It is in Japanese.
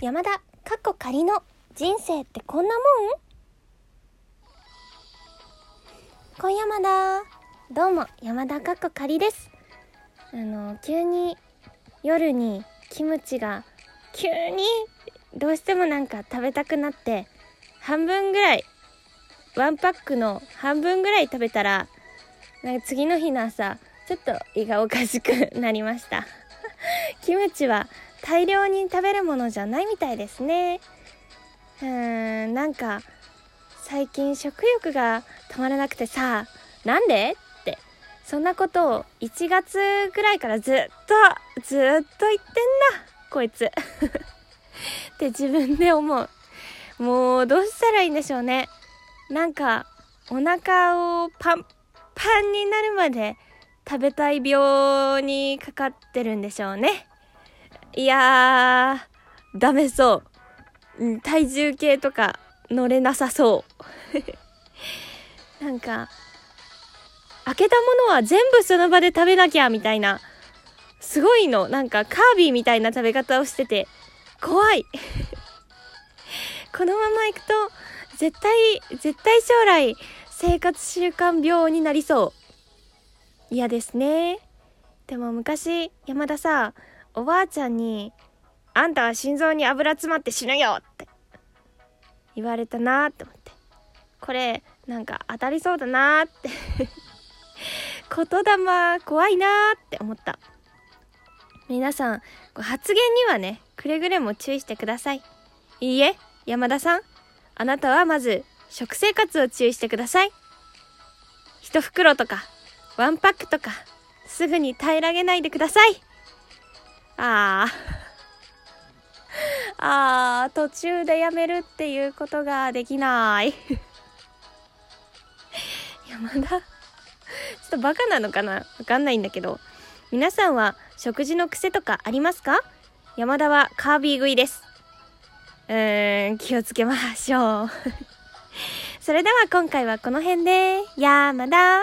山田、かっこ仮の人生ってこんなもん？今山田。どうも、山田かっこ仮です。あの、急に夜にキムチが急にどうしてもなんか食べたくなって、半分ぐらい、ワンパックの半分ぐらい食べたら、なんか次の日の朝、ちょっと胃がおかしくなりました。キムチは大量に食べるものじゃないみたいですね。うーん、なんか、最近食欲が止まらなくてさ、なんで？って、そんなことを1月ぐらいからずっと、ずっと言ってんだ、こいつ。って自分で思う。もうどうしたらいいんでしょうね。なんか、お腹をパンパンになるまで食べたい病にかかってるんでしょうね。いやー、ダメそう。体重計とか乗れなさそう。なんか、開けたものは全部その場で食べなきゃみたいな。すごいの。なんかカービィみたいな食べ方をしてて、怖い。このまま行くと、絶対、絶対将来、生活習慣病になりそう。嫌ですね。でも昔、山田さ、おばあちゃんに、あんたは心臓に油詰まって死ぬよって言われたなーって思って。これ、なんか当たりそうだなーって。言霊怖いなーって思った。皆さん、発言にはね、くれぐれも注意してください。いいえ、山田さん、あなたはまず食生活を注意してください。一袋とか、ワンパックとか、すぐに平らげないでください。あ あ。ああ、途中でやめるっていうことができない。山田、ちょっとバカなのかな？わかんないんだけど。皆さんは食事の癖とかありますか？山田はカービィ食いです。うーん、気をつけましょう。それでは今回はこの辺で、山田。